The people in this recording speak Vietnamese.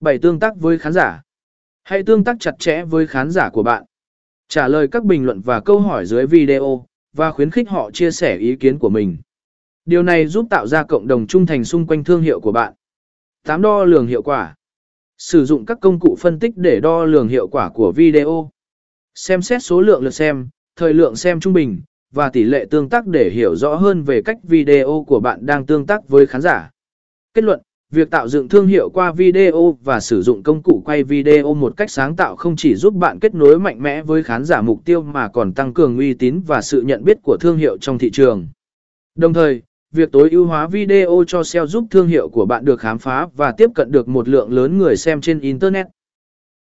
7. Tương tác với khán giả. Hãy tương tác chặt chẽ với khán giả của bạn. Trả lời các bình luận và câu hỏi dưới video, và khuyến khích họ chia sẻ ý kiến của mình. Điều này giúp tạo ra cộng đồng trung thành xung quanh thương hiệu của bạn. 8. Đo lường hiệu quả. Sử dụng các công cụ phân tích để đo lường hiệu quả của video. Xem xét số lượng lượt xem, thời lượng xem trung bình, và tỷ lệ tương tác để hiểu rõ hơn về cách video của bạn đang tương tác với khán giả. Kết luận, việc tạo dựng thương hiệu qua video và sử dụng công cụ quay video một cách sáng tạo không chỉ giúp bạn kết nối mạnh mẽ với khán giả mục tiêu mà còn tăng cường uy tín và sự nhận biết của thương hiệu trong thị trường. Đồng thời, việc tối ưu hóa video cho SEO giúp thương hiệu của bạn được khám phá và tiếp cận được một lượng lớn người xem trên Internet.